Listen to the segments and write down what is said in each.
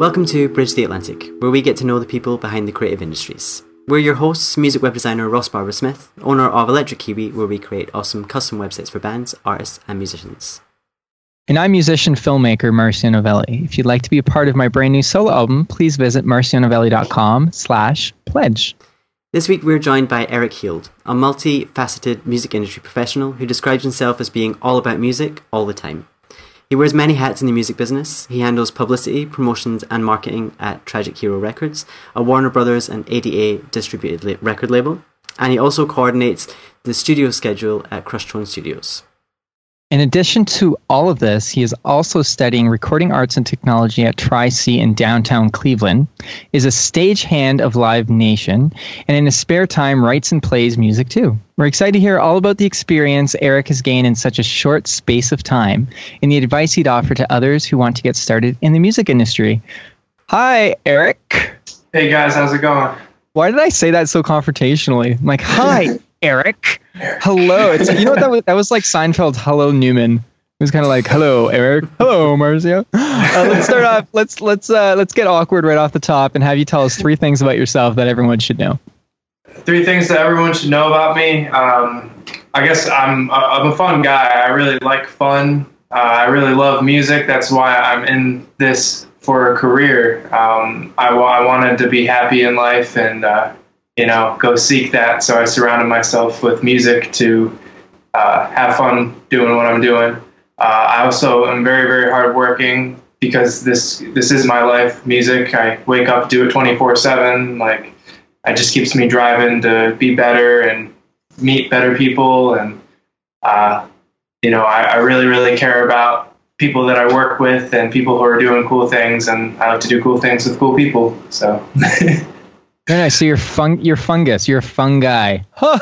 Welcome to Bridge the Atlantic, where we get to know the people behind the creative industries. We're your hosts, music web designer Ross Barber Smith, owner of Electric Kiwi, where we create awesome custom websites for bands, artists, and musicians. And I'm musician filmmaker Marcio Novelli. If you'd like to be a part of my brand new solo album, please visit marcionovelli.com slash pledge. This week we're joined by Eric Heald, a multi-faceted music industry professional who describes himself as being all about music all the time. He wears many hats in the music business. He handles publicity, promotions, and marketing at Tragic Hero Records, a Warner Brothers and ADA distributed record label, and he also coordinates the studio schedule at Crushtone Studios. In addition to all of this, he is also studying recording arts and technology at Tri C in downtown Cleveland, is a stagehand of Live Nation, and in his spare time writes and plays music too. We're excited to hear all about the experience Eric has gained in such a short space of time and the advice he'd offer to others who want to get started in the music industry. Hi, Eric. Hey guys, how's it going? Why did I say that so confrontationally? I'm like, hi, Eric. Hello. It's you know what that was that was like Seinfeld Hello Newman. It was kind of like hello Eric. Hello Marcio. Uh, let's start off let's let's uh, let's get awkward right off the top and have you tell us three things about yourself that everyone should know. Three things that everyone should know about me. Um, I guess I'm I'm a fun guy. I really like fun. Uh, I really love music. That's why I'm in this for a career. Um, I, I wanted to be happy in life and uh, you know, go seek that. So I surrounded myself with music to uh, have fun doing what I'm doing. Uh, I also am very, very hardworking because this this is my life. Music. I wake up, do it 24 seven. Like, it just keeps me driving to be better and meet better people. And uh, you know, I, I really, really care about people that I work with and people who are doing cool things. And I like to do cool things with cool people. So. Very nice. So you're fun. You're fungus. You're fungi. I'm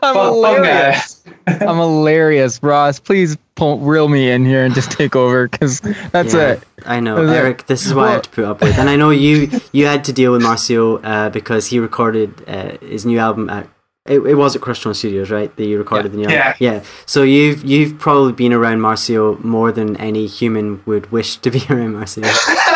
Fun- hilarious. I'm hilarious, Ross. Please pull, reel me in here and just take over because that's Yeah, it. I know, That's it. Eric. This is what I have to put up with, and I know you you had to deal with Marcio uh, because he recorded uh, his new album at. It, it was at Crushtone Studios, right? That you recorded the new album. Yeah. Yeah. So you've you've probably been around Marcio more than any human would wish to be around Marcio.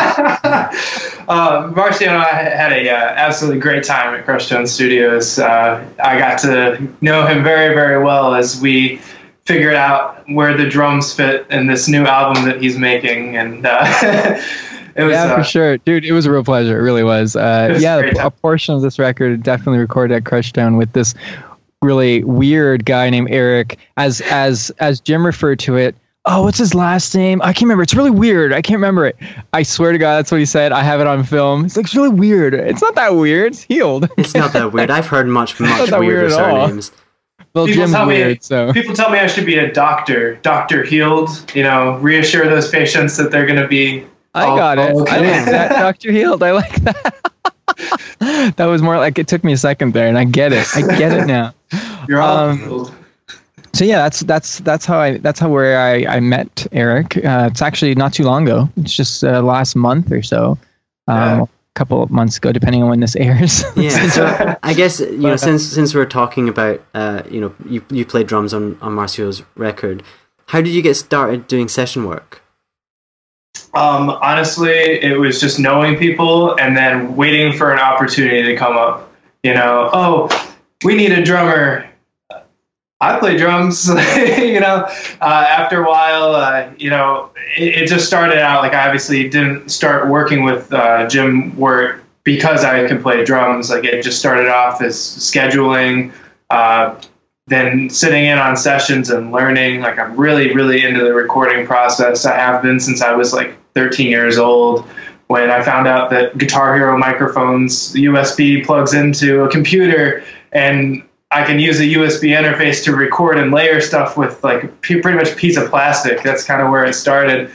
uh, Marcio and I had a uh, absolutely great time at Crushtone Studios. Uh, I got to know him very, very well as we figured out where the drums fit in this new album that he's making, and uh, it was yeah, uh, for sure, dude. It was a real pleasure. It really was. Uh, It was yeah, a a, portion of this record definitely recorded at Crushtone with this really weird guy named Eric, as as as Jim referred to it. Oh, what's his last name? I can't remember. It's really weird. I can't remember it. I swear to God, that's what he said. I have it on film. It's like it's really weird. It's not that weird. It's Heald. It's not that weird. I've heard much much weirder weird surnames. well, People Jim's tell me- weird, so People tell me I should be a doctor, Doctor Healed. You know, reassure those patients that they're going to be. I all- got it. all I okay. like that, Doctor Healed. I like that. that was more like it took me a second there, and I get it. I get it now. You're all Um, healed. So yeah, that's that's that's how I that's how where I I met Eric. Uh, it's actually not too long ago. It's just uh, last month or so, um, Yeah. a couple of months ago, depending on when this airs. Yeah, so I guess you know since since we're talking about uh, you know you you played drums on on Marcio's record, how did you get started doing session work? Um, honestly, it was just knowing people and then waiting for an opportunity to come up. You know, oh, we need a drummer. I play drums. you know, uh, after a while, uh, you know, it, it just started out like I obviously didn't start working with uh, Jim Wirt because I can play drums. Like it just started off as scheduling. Uh, then sitting in on sessions and learning. Like I'm really, really into the recording process. I have been since I was like 13 years old. when I found out that Guitar Hero microphones USB plugs into a computer and I can use a USB interface to record and layer stuff with like pretty much piece of plastic. That's kind of where it started.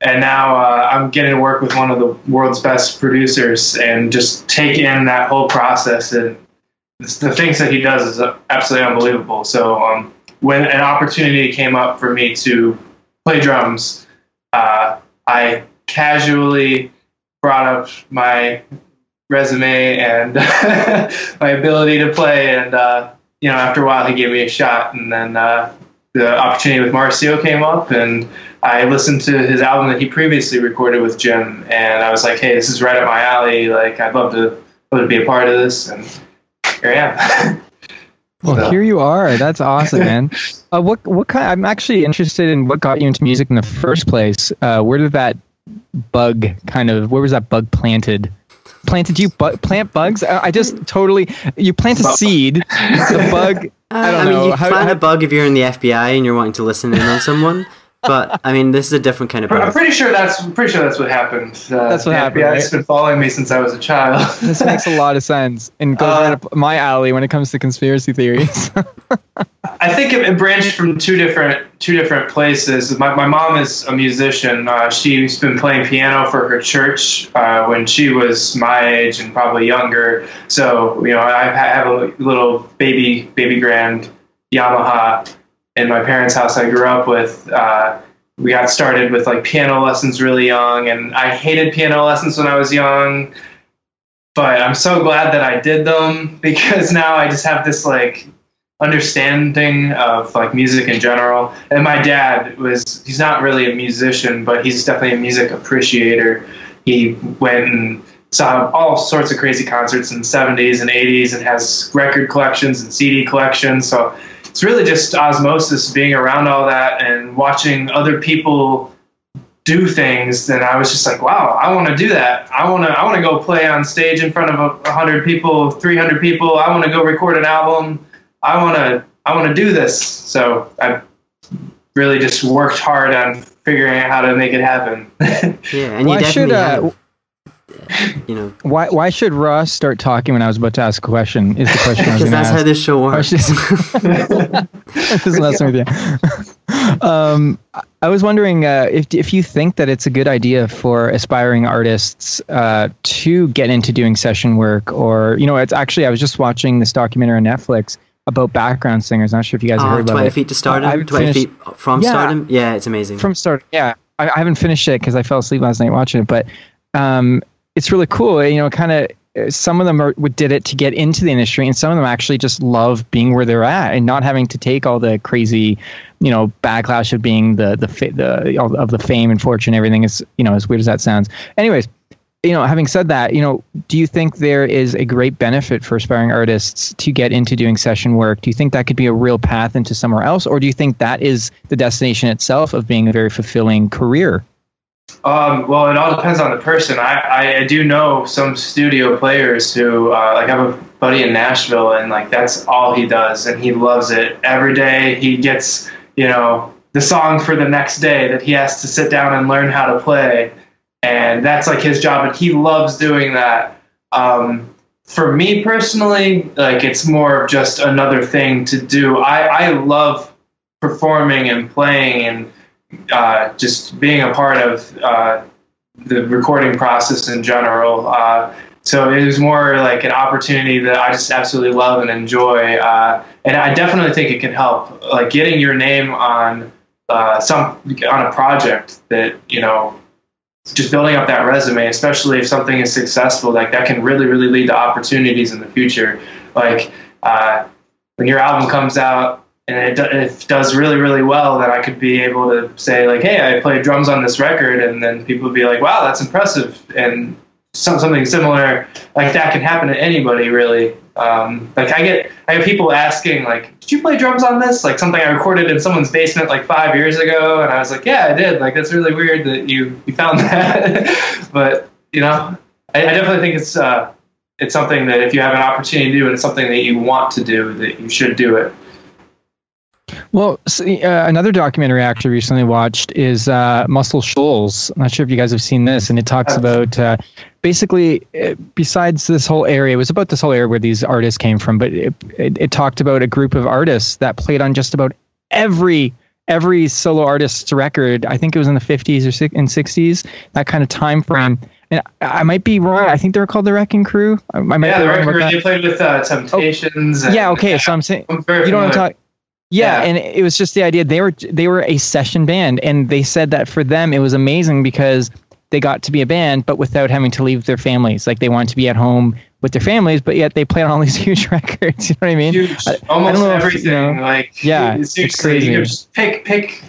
And now uh, I'm getting to work with one of the world's best producers and just take in that whole process. And the things that he does is absolutely unbelievable. So um, when an opportunity came up for me to play drums, uh, I casually brought up my resume and my ability to play. And, uh, you know, after a while, he gave me a shot. And then uh, the opportunity with Marcio came up, and I listened to his album that he previously recorded with Jim. And I was like, hey, this is right up my alley. Like, I'd love to, love to be a part of this. And here I am. Well, so. here you are. That's awesome, man. Uh, what what kind? I'm actually interested in what got you into music in the first place. Uh, where did that bug kind of? Where was that bug planted? Planted you bu- plant bugs? I just mm. totally you plant a seed. The bug. Uh, I don't I mean, know. you how, plant how, a bug if you're in the FBI and you're wanting to listen in on someone. But I mean, this is a different kind of. I'm pretty sure that's I'm pretty sure that's what happened. Uh, that's what happened. Yeah, it's been following me since I was a child. this makes a lot of sense and goes uh, right up my alley when it comes to conspiracy theories. I think it, it, branched from two different two different places. My my mom is a musician. Uh, she's been playing piano for her church uh, when she was my age and probably younger. So you know, I have a little baby baby grand Yamaha in my parents' house I grew up with, uh, we got started with like piano lessons really young, and I hated piano lessons when I was young. But I'm so glad that I did them because now I just have this like understanding of like music in general. And my dad was he's not really a musician, but he's definitely a music appreciator. He went and saw all sorts of crazy concerts in the 70s and 80s and has record collections and CD collections. So it's really just osmosis being around all that and watching other people do things. Then i was just like wow i want to do that. I want to i want to go play on stage in front of 100 people 300 people. I want to go record an album. I want to i want to do this. So i really just worked hard on figuring out how to make it happen. Yeah and you definitely should, uh, have, you know. Why why should Ross start talking when I was about to ask a question? Is the question because that's ask. how this show works. Just messing with you. Um, I was wondering uh, if if you think that it's a good idea for aspiring artists uh, to get into doing session work, or you know, it's actually I was just watching this documentary on Netflix about background singers. I'm not sure if you guys have heard about 20 it. feet to stardom. Uh, 20 feet from yeah, stardom. Yeah, it's amazing. From start. Yeah, I, I haven't finished it because I fell asleep last night watching it, but um, it's really cool. You know, kind of uh, some of them are, did it to get into the industry, and some of them actually just love being where they're at and not having to take all the crazy, you know, backlash of being the the the of the fame and fortune. Everything is you know as weird as that sounds. Anyways, you know, having said that, you know, do you think there is a great benefit for aspiring artists to get into doing session work? Do you think that could be a real path into somewhere else, or do you think that is the destination itself of being a very fulfilling career? Um, well, it all depends on the person. I, I do know some studio players who, uh, like, I have a buddy in Nashville, and like that's all he does, and he loves it. Every day he gets, you know, the song for the next day that he has to sit down and learn how to play, and that's like his job, and he loves doing that. Um, for me personally, like it's more of just another thing to do. I, I love performing and playing and uh, just being a part of uh, the recording process in general. Uh, so it was more like an opportunity that I just absolutely love and enjoy, uh, and I definitely think it can help. Like getting your name on uh, some on a project that you know, just building up that resume, especially if something is successful, like that can really really lead to opportunities in the future. Like uh, when your album comes out and it, it does really really well then i could be able to say like hey i played drums on this record and then people would be like wow that's impressive and some, something similar like that can happen to anybody really. Um, like i get i have people asking like did you play drums on this? Like something i recorded in someone's basement like five years ago and i was like yeah i did. Like that's really weird that you you found that. But you know I, I definitely think it's uh, it's something that if you have an opportunity to do and it's something that you want to do that you should do it Well, so, uh, another documentary I actually recently watched is uh, Muscle Shoals. I'm not sure if you guys have seen this, and it talks about uh, basically, uh, besides this whole area, it was about this whole area where these artists came from, but it, it, it talked about a group of artists that played on just about every every solo artist's record. I think it was in the 50s or in 60s, that kind of time frame. And I might be wrong. I think they were called the Wrecking Crew. I might yeah, the Wrecking Crew. They played with uh, Temptations. Oh, yeah. Okay. so I'm saying I'm you don't I'm talking. Yeah, yeah, and it was just the idea they were they were a session band, and they said that for them it was amazing because they got to be a band, but without having to leave their families. Like they wanted to be at home with their families, but yet they played on all these huge records. You know what I mean? Huge, I, almost I everything. If, you know, like yeah, it's crazy. You just pick pick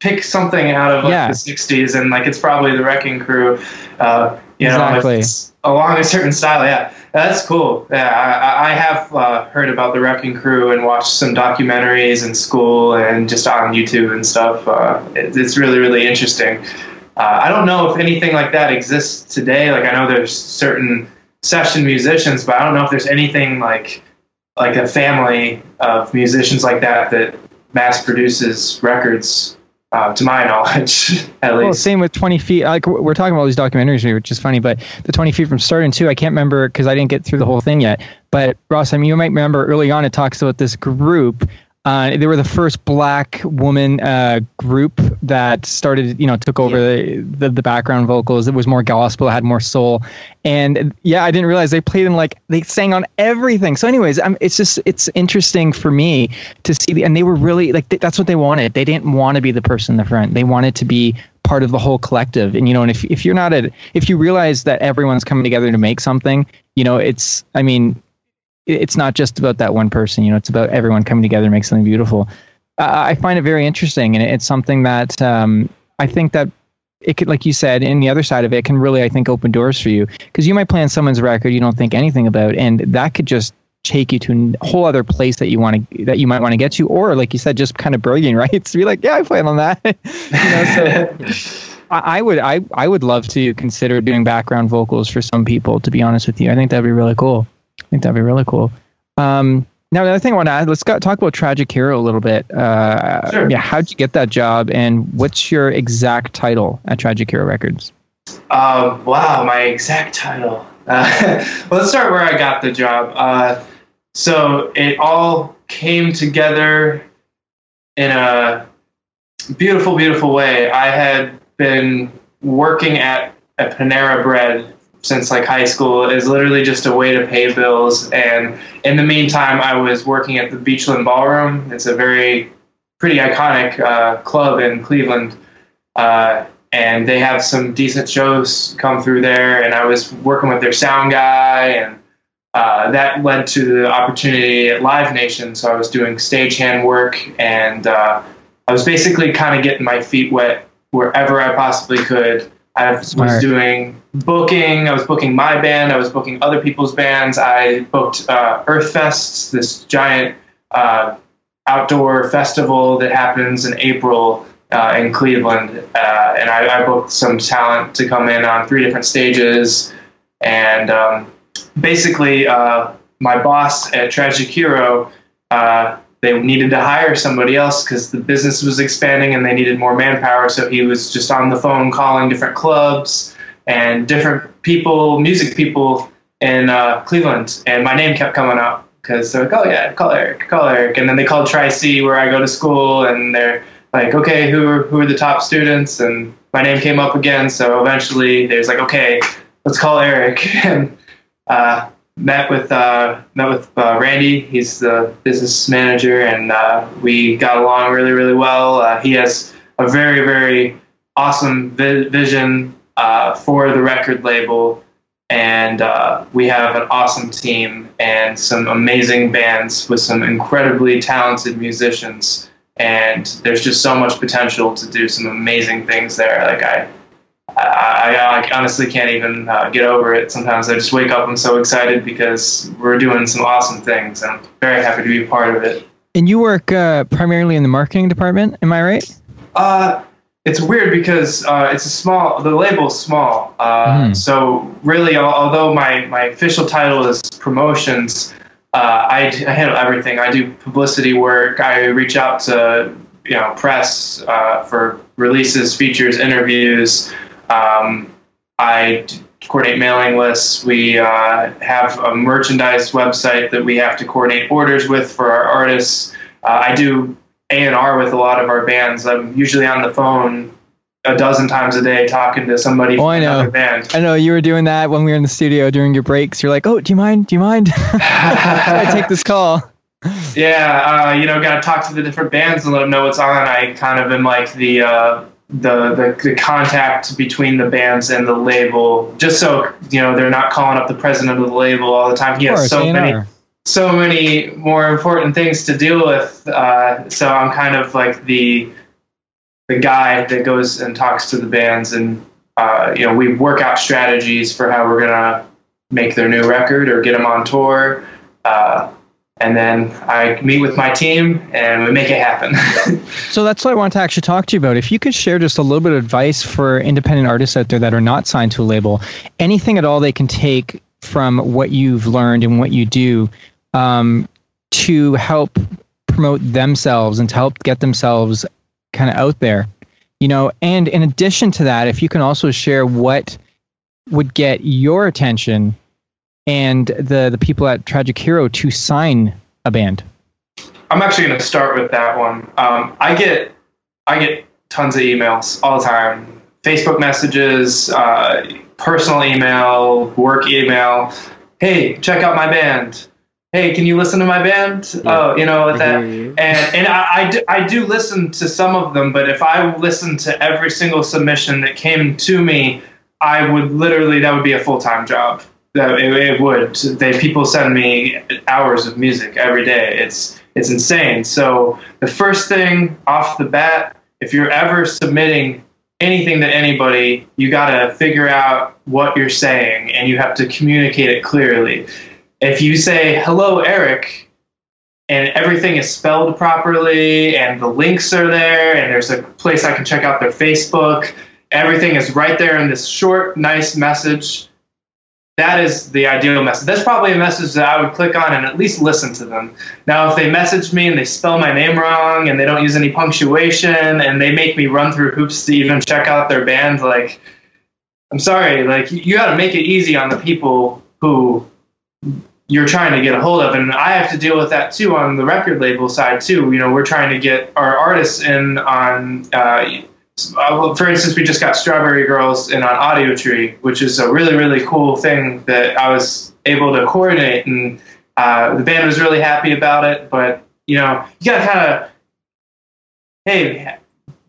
pick something out of like yeah. the '60s, and like it's probably the Wrecking Crew. Uh, you exactly. know, along a certain style. Yeah, that's cool. Yeah, I, I have uh, heard about the Wrecking Crew and watched some documentaries in school and just on YouTube and stuff. Uh, it, it's really, really interesting. Uh, I don't know if anything like that exists today. Like I know there's certain session musicians, but I don't know if there's anything like like a family of musicians like that that mass produces records uh, to my knowledge, at least. Well, same with 20 feet. Like we're talking about all these documentaries here, which is funny, but the 20 feet from starting too, I can't remember because I didn't get through the whole thing yet. But Ross, I mean, you might remember early on, it talks about this group uh, they were the first black woman uh, group that started, you know, took over yeah. the, the, the background vocals. It was more gospel, had more soul, and yeah, I didn't realize they played in like they sang on everything. So, anyways, I'm, it's just it's interesting for me to see, the, and they were really like that's what they wanted. They didn't want to be the person in the front. They wanted to be part of the whole collective. And you know, and if if you're not a if you realize that everyone's coming together to make something, you know, it's I mean, it's not just about that one person. You know, it's about everyone coming together to make something beautiful. Uh, I find it very interesting, and it's something that um, I think that it could, like you said, in the other side of it, can really, I think, open doors for you because you might play on someone's record you don't think anything about, and that could just take you to a whole other place that you want to that you might want to get to, or like you said, just kind of brilliant, right? to be like, yeah, I played on that. you know, so. I, I would I, I would love to consider doing background vocals for some people. To be honest with you, I think that'd be really cool. I think that'd be really cool. Um, now, the other thing I want to add, let's go, talk about Tragic Hero a little bit. Uh, sure. Yeah, how'd you get that job, and what's your exact title at Tragic Hero Records? Uh, wow, my exact title. Uh, let's start where I got the job. Uh, so it all came together in a beautiful, beautiful way. I had been working at a Panera Bread since like high school is literally just a way to pay bills. And in the meantime, I was working at the Beachland Ballroom. It's a very pretty iconic uh, club in Cleveland. Uh, and they have some decent shows come through there. And I was working with their sound guy, and uh, that led to the opportunity at Live Nation. So I was doing stagehand work, and uh, I was basically kind of getting my feet wet wherever I possibly could. I was doing booking. I was booking my band. I was booking other people's bands. I booked uh, Earthfest, this giant uh, outdoor festival that happens in April uh, in Cleveland. Uh, and I, I, booked some talent to come in on three different stages. And um, basically, uh, my boss at Tragic Hero uh, they needed to hire somebody else because the business was expanding and they needed more manpower. So he was just on the phone calling different clubs and different people, music people in uh, Cleveland. And my name kept coming up because they're like, oh, yeah, call Eric, call Eric. And then they called Tri C where I go to school and they're like, okay, who are, who are the top students? And my name came up again. So eventually there's like, okay, let's call Eric. And uh, met with uh, met with uh, Randy. He's the business manager, and uh, we got along really, really well. Uh, he has a very, very awesome vi- vision uh, for the record label, and uh, we have an awesome team and some amazing bands with some incredibly talented musicians. And there's just so much potential to do some amazing things there. Like I, I, I, honestly can't even uh, get over it. Sometimes I just wake up, I'm so excited because we're doing some awesome things, and I'm very happy to be a part of it. And you work uh, primarily in the marketing department, am I right? Uh, it's weird because uh, it's a small, the label's small. Uh, mm. So really, although my, my official title is promotions, uh, I, I handle everything. I do publicity work. I reach out to you know press uh, for releases, features, interviews. Um, I coordinate mailing lists. We uh, have a merchandise website that we have to coordinate orders with for our artists. Uh, I do A and R with a lot of our bands. I'm usually on the phone a dozen times a day talking to somebody oh, I know. band. I know you were doing that when we were in the studio during your breaks. You're like, "Oh, do you mind? Do you mind? I take this call." Yeah, uh, you know, got to talk to the different bands and let them know what's on. I kind of am like the uh, the, the the contact between the bands and the label, just so you know they're not calling up the president of the label all the time. He has so A&R. many so many more important things to deal with. Uh, so I'm kind of like the the guy that goes and talks to the bands, and uh, you know we work out strategies for how we're gonna make their new record or get them on tour. Uh, and then I meet with my team and we make it happen. so that's what I want to actually talk to you about. If you could share just a little bit of advice for independent artists out there that are not signed to a label, anything at all they can take from what you've learned and what you do um, to help promote themselves and to help get themselves kind of out there, you know. And in addition to that, if you can also share what would get your attention and the the people at Tragic Hero to sign a band? I'm actually going to start with that one. Um, I get I get tons of emails all the time, Facebook messages, uh, personal email, work email. Hey, check out my band. Hey, can you listen to my band? Yeah. Oh, you know that. And and I, I do, I do listen to some of them, but if I listened to every single submission that came to me, I would literally that would be a full time job it, it, would. They people send me hours of music every day. It's it's insane. So the first thing off the bat, if you're ever submitting anything to anybody, you got to figure out what you're saying and you have to communicate it clearly. If you say hello, Eric, and everything is spelled properly and the links are there and there's a place I can check out their Facebook, everything is right there in this short, nice message that is the ideal message. That's probably a message that I would click on and at least listen to them. Now, if they message me and they spell my name wrong and they don't use any punctuation and they make me run through hoops to even check out their band, like, I'm sorry, like, you got to make it easy on the people who you're trying to get a hold of. And I have to deal with that too on the record label side, too. You know, we're trying to get our artists in on, uh, uh, for instance, we just got Strawberry Girls in on Audiotree, which is a really, really cool thing that I was able to coordinate, and uh, the band was really happy about it. But you know, you got to kind of, hey,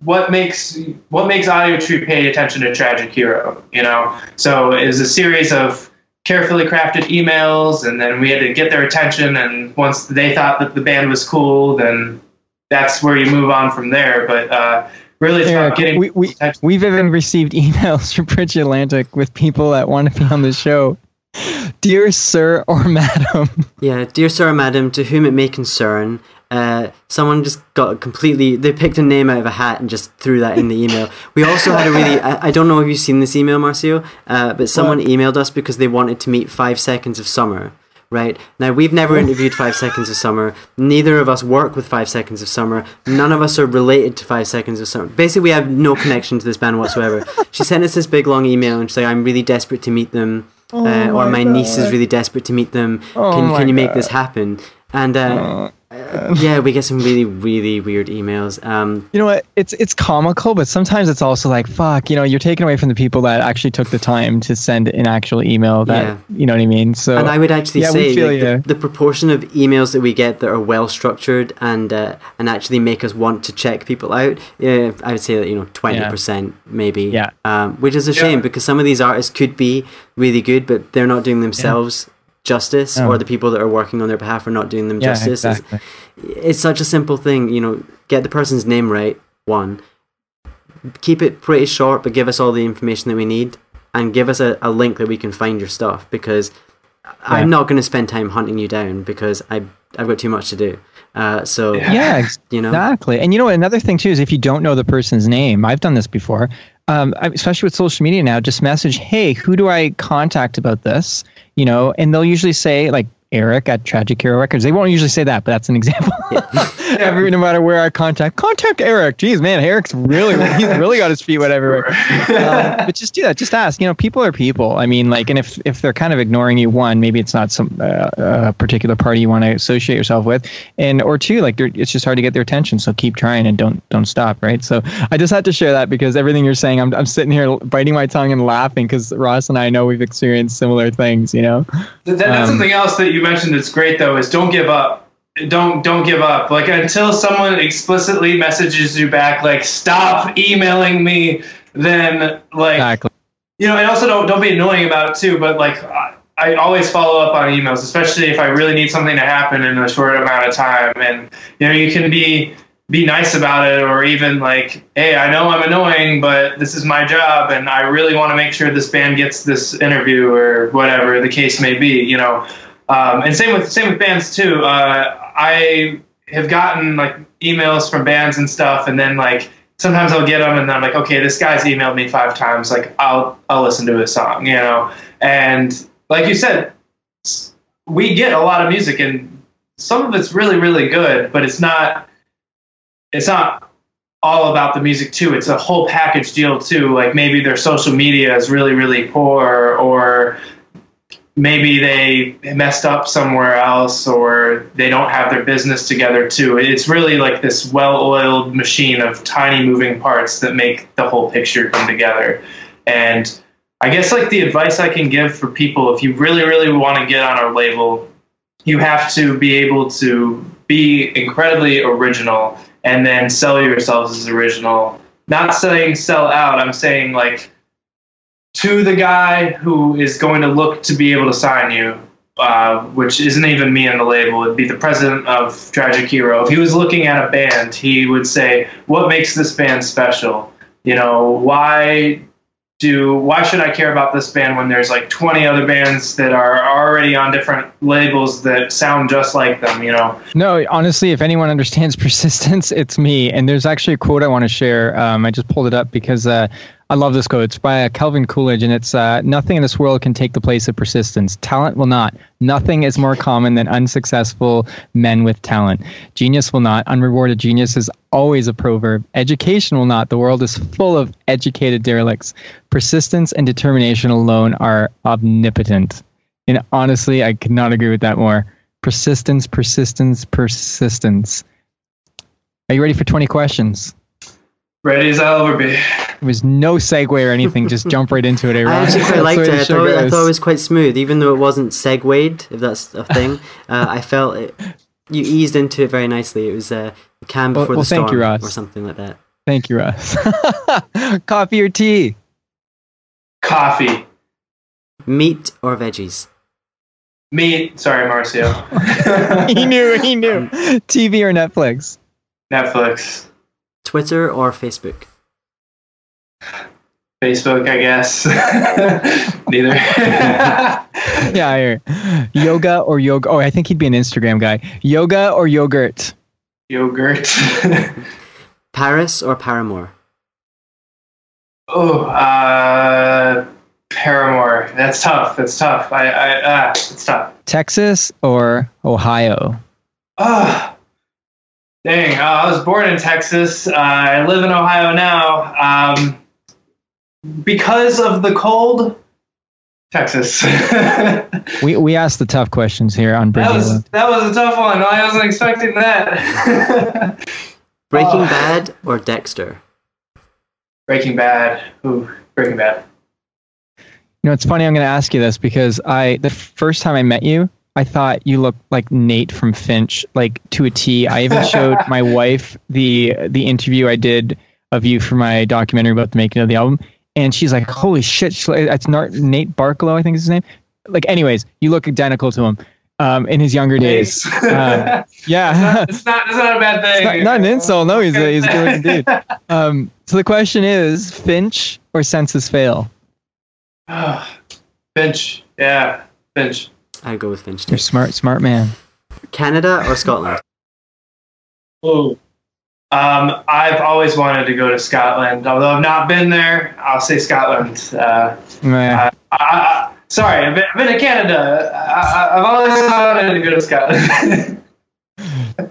what makes what makes Audiotree pay attention to Tragic Hero? You know, so it was a series of carefully crafted emails, and then we had to get their attention. And once they thought that the band was cool, then that's where you move on from there. But uh, Really, it's Eric, getting. We, we, we've even received emails from Bridge Atlantic with people that want to be on the show. Dear Sir or Madam. Yeah, dear Sir or Madam, to whom it may concern, uh, someone just got completely. They picked a name out of a hat and just threw that in the email. We also had a really. I, I don't know if you've seen this email, Marcio, uh, but someone what? emailed us because they wanted to meet Five Seconds of Summer right? Now, we've never interviewed Five Seconds of Summer. Neither of us work with Five Seconds of Summer. None of us are related to Five Seconds of Summer. Basically, we have no connection to this band whatsoever. she sent us this big long email and she's like, I'm really desperate to meet them. Oh uh, or my, my niece is really desperate to meet them. Oh can, can you make this happen? And uh, oh yeah, we get some really, really weird emails. Um, you know what? It's it's comical, but sometimes it's also like, fuck. You know, you're taken away from the people that actually took the time to send an actual email. That yeah. you know what I mean. So, and I would actually yeah, say like, the, the, proportion of emails that we get that are well structured and uh, and actually make us want to check people out. Yeah, I would say that you know twenty yeah. percent maybe. Yeah. Um, which is a shame because some of these artists could be really good, but they're not doing themselves justice oh. or the people that are working on their behalf are not doing them yeah, justice. Exactly. It's, it's, such a simple thing, you know, get the person's name right, one. Keep it pretty short, but give us all the information that we need and give us a, a link that we can find your stuff because yeah. I'm not going to spend time hunting you down because I, I've got too much to do. Uh, so yeah, you know exactly. And you know another thing too is if you don't know the person's name, I've done this before. Um, especially with social media now, just message, hey, who do I contact about this? You know, and they'll usually say like Eric at Tragic Hero Records. They won't usually say that, but that's an example. Every no matter where I contact, contact Eric. Jeez, man, Eric's really he's really got his feet wet everywhere. Um, but just do that. Just ask. You know, people are people. I mean, like, and if if they're kind of ignoring you, one, maybe it's not some uh, a particular party you want to associate yourself with, and or two, like, it's just hard to get their attention. So keep trying and don't don't stop. Right. So I just had to share that because everything you're saying, I'm I'm sitting here biting my tongue and laughing because Ross and I know we've experienced similar things. You know. That, that's um, something else that you mentioned. That's great though. Is don't give up don't don't give up like until someone explicitly messages you back like stop emailing me then like exactly. you know and also don't don't be annoying about it too but like I, I always follow up on emails especially if i really need something to happen in a short amount of time and you know you can be be nice about it or even like hey i know i'm annoying but this is my job and i really want to make sure this band gets this interview or whatever the case may be you know um, and same with same with bands too. Uh, I have gotten like emails from bands and stuff, and then like sometimes I'll get them, and I'm like, okay, this guy's emailed me five times. Like I'll I'll listen to his song, you know. And like you said, we get a lot of music, and some of it's really really good, but it's not it's not all about the music too. It's a whole package deal too. Like maybe their social media is really really poor, or maybe they messed up somewhere else or they don't have their business together too. It's really like this well-oiled machine of tiny moving parts that make the whole picture come together. And I guess like the advice I can give for people if you really really want to get on our label, you have to be able to be incredibly original and then sell yourselves as original. Not saying sell out, I'm saying like to the guy who is going to look to be able to sign you, uh, which isn't even me on the label. It'd be the president of Tragic Hero. If he was looking at a band, he would say, "What makes this band special? You know, why do why should I care about this band when there's like 20 other bands that are already on different labels that sound just like them, you know? No, honestly, if anyone understands persistence, it's me. And there's actually a quote I want to share. Um, I just pulled it up because uh, I love this quote. It's by uh, Calvin Coolidge, and it's uh, Nothing in this world can take the place of persistence. Talent will not. Nothing is more common than unsuccessful men with talent. Genius will not. Unrewarded genius is always a proverb. Education will not. The world is full of educated derelicts. Persistence and determination alone are omnipotent. And honestly, I could not agree with that more. Persistence, persistence, persistence. Are you ready for 20 questions? Ready as I'll ever be. There was no segue or anything. Just jump right into it. I actually quite liked it. I thought, I thought, it was quite smooth, even though it wasn't segued, if that's a thing. uh, I felt it. You eased into it very nicely. It was uh, the calm before well, well, the storm, you, or something like that. Thank you, Ross. Coffee or tea? Coffee. Meat or veggies? Meat. Sorry, Marcio. he knew. He knew. TV or Netflix? Netflix. Twitter or Facebook? Facebook, I guess. Neither. yeah, I hear. Yoga or yoga? Oh, I think he'd be an Instagram guy. Yoga or yogurt? Yogurt. Paris or Paramore? Oh, uh, Paramore. That's tough. That's tough. I, I, uh, it's tough. Texas or Ohio? Ah. Dang, uh, I was born in Texas. Uh, I live in Ohio now. Um, because of the cold, Texas. we we asked the tough questions here on Bridget. That was, that was a tough one. I wasn't expecting that. Breaking oh. Bad or Dexter? Breaking Bad. Ooh, Breaking Bad. You know, it's funny. I'm going to ask you this because I the first time I met you, I thought you looked like Nate from Finch, like to a T. I even showed my wife the the interview I did of you for my documentary about the making of the album, and she's like, "Holy shit!" That's Nate Barcalow, I think is his name. Like, anyways, you look identical to him um, in his younger days. Uh, yeah, it's not, it's not, it's not a bad thing. Not, not, an insult. No, he's a, he's a good dude. Um, so the question is, Finch or Senses Fail? Finch. Yeah, Finch. I'd go with Finch. You're smart, smart man. Canada or Scotland? Oh, um, I've always wanted to go to Scotland. Although I've not been there, I'll say Scotland. Uh, uh, I, I, Sorry, I've been, I've been to Canada. I, have always wanted to go to Scotland.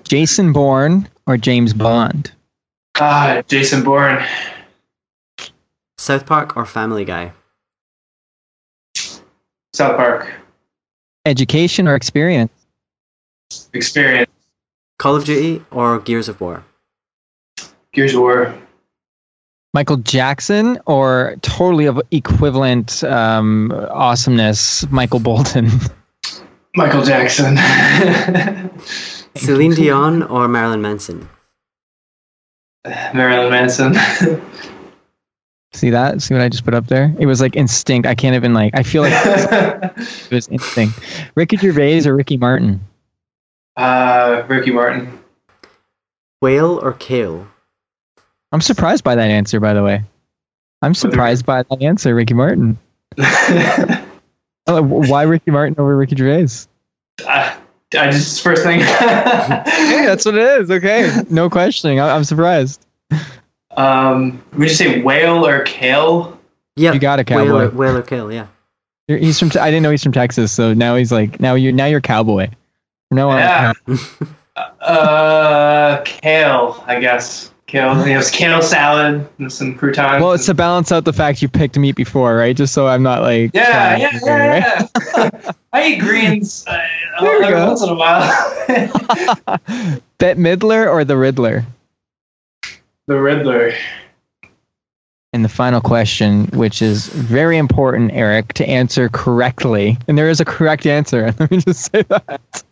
Jason Bourne or James Bond? Ah, Jason Bourne. South Park or Family Guy? South Park. Education or experience? Experience. Call of Duty or Gears of War? Gears of War. Michael Jackson or totally of equivalent um, awesomeness, Michael Bolton? Michael Jackson. Celine Dion or Marilyn Manson? Marilyn Manson. See that? See what I just put up there? It was like instinct. I can't even like. I feel like it was instinct. Ricky Gervais or Ricky Martin? Uh, Ricky Martin. Whale or kale? I'm surprised by that answer, by the way. I'm surprised by that answer, Ricky Martin. oh, why Ricky Martin over Ricky Gervais? Uh, I just first thing. hey, that's what it is. Okay, no questioning. I, am surprised. Um, would you say whale or kale? Yeah, you got a cowboy. Whale or, whale or kale, yeah. He's from. I didn't know he's from Texas, so now he's like now you're now you're cowboy. No, yeah. uh, kale, I guess. Kale, you know, kale salad and some croutons. Well, it's to balance out the fact you picked meat before, right? Just so I'm not like. Yeah, yeah, yeah, yeah. I eat greens uh, every once in a while. Bette Midler or the Riddler? The Riddler. And the final question, which is very important, Eric, to answer correctly. And there is a correct answer. Let me just say that.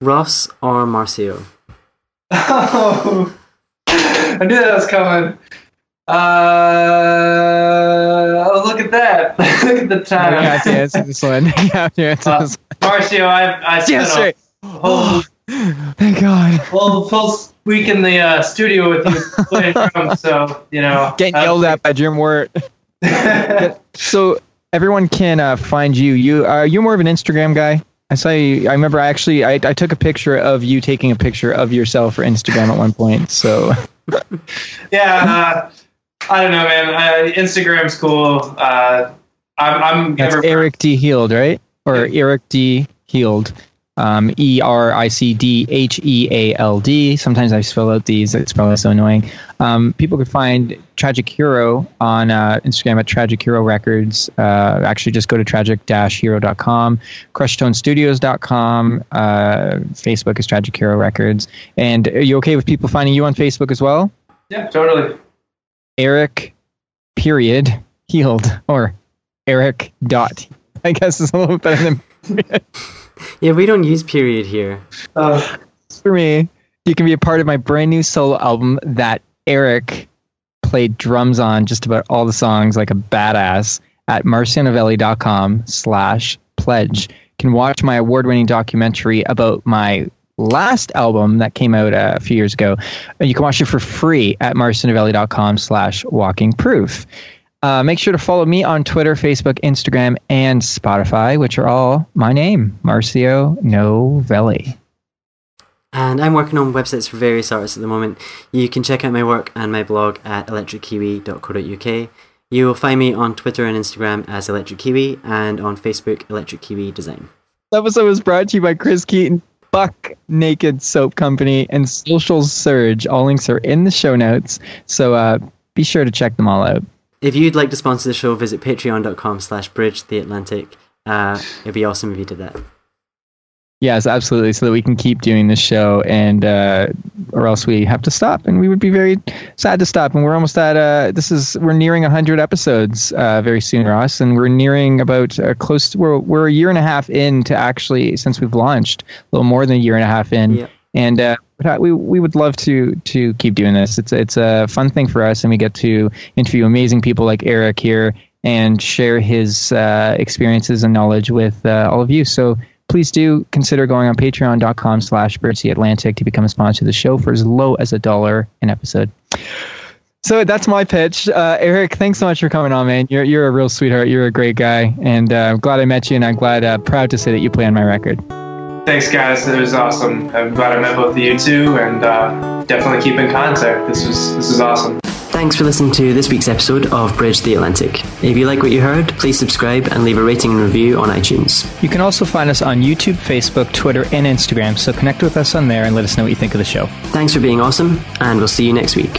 Ross or Marcio? Oh. I knew that was coming. Uh, oh, look at that! look at the time. You have to answer this one. You have to answer uh, this one. Marcio, I I spent yes, a whole, thank God. Well, full week in the uh, studio with you playing drums, so you know. Getting yelled at by Jim Wirt. so everyone can uh, find you. You are you more of an Instagram guy? I saw you. I remember. I actually, I, I took a picture of you taking a picture of yourself for Instagram at one point. So. yeah, uh, I don't know, man. Uh, Instagram's cool. Uh, I'm. I'm That's Eric D. Heald, right? Or Eric D. Heald um, E R I C D H E A L D. Sometimes I spell out these. It's probably so annoying. Um, people could find Tragic Hero on uh, Instagram at Tragic Hero Records. Uh, actually, just go to tragic-hero.com, crushtonestudios.com. Uh, Facebook is Tragic Hero Records. And are you okay with people finding you on Facebook as well? Yeah, totally. Eric, period, Heald, or Eric dot. I guess is a little better than. Yeah, we don't use period here. Uh, for me, you can be a part of my brand new solo album that Eric played drums on just about all the songs like a badass at marcionovelli.com slash pledge. You can watch my award-winning documentary about my last album that came out uh, a few years ago. You can watch it for free at marcionovelli.com slash walking proof. Uh, make sure to follow me on Twitter, Facebook, Instagram, and Spotify, which are all my name, Marcio Novelli. And I'm working on websites for various artists at the moment. You can check out my work and my blog at electrickiwi.co.uk. You will find me on Twitter and Instagram as Electric Kiwi and on Facebook, Electric Kiwi Design. This episode was brought to you by Chris Keaton, Buck Naked Soap Company, and Social Surge. All links are in the show notes, so uh, be sure to check them all out. If you'd like to sponsor the show, visit patreon.com slash bridge the Atlantic. Uh, it'd be awesome if you did that. Yes, absolutely. So that we can keep doing this show, and uh, or else we have to stop, and we would be very sad to stop. And we're almost at uh, this is we're nearing hundred episodes uh, very soon, Ross, and we're nearing about uh, close. To, we're we're a year and a half in to actually since we've launched, a little more than a year and a half in, and uh, we we would love to to keep doing this. It's it's a fun thing for us, and we get to interview amazing people like Eric here and share his uh, experiences and knowledge with uh, all of you. So please do consider going on patreon.com slash Atlantic to become a sponsor of the show for as low as a dollar an episode. So that's my pitch. Uh, Eric, thanks so much for coming on, man. You're, you're a real sweetheart. You're a great guy. And uh, I'm glad I met you, and I'm glad, uh, proud to say that you play on my record. Thanks, guys. It was awesome. I'm glad I met both of you too, and uh, definitely keep in contact. This was this is awesome. Thanks for listening to this week's episode of Bridge the Atlantic. If you like what you heard, please subscribe and leave a rating and review on iTunes. You can also find us on YouTube, Facebook, Twitter, and Instagram, so connect with us on there and let us know what you think of the show. Thanks for being awesome, and we'll see you next week.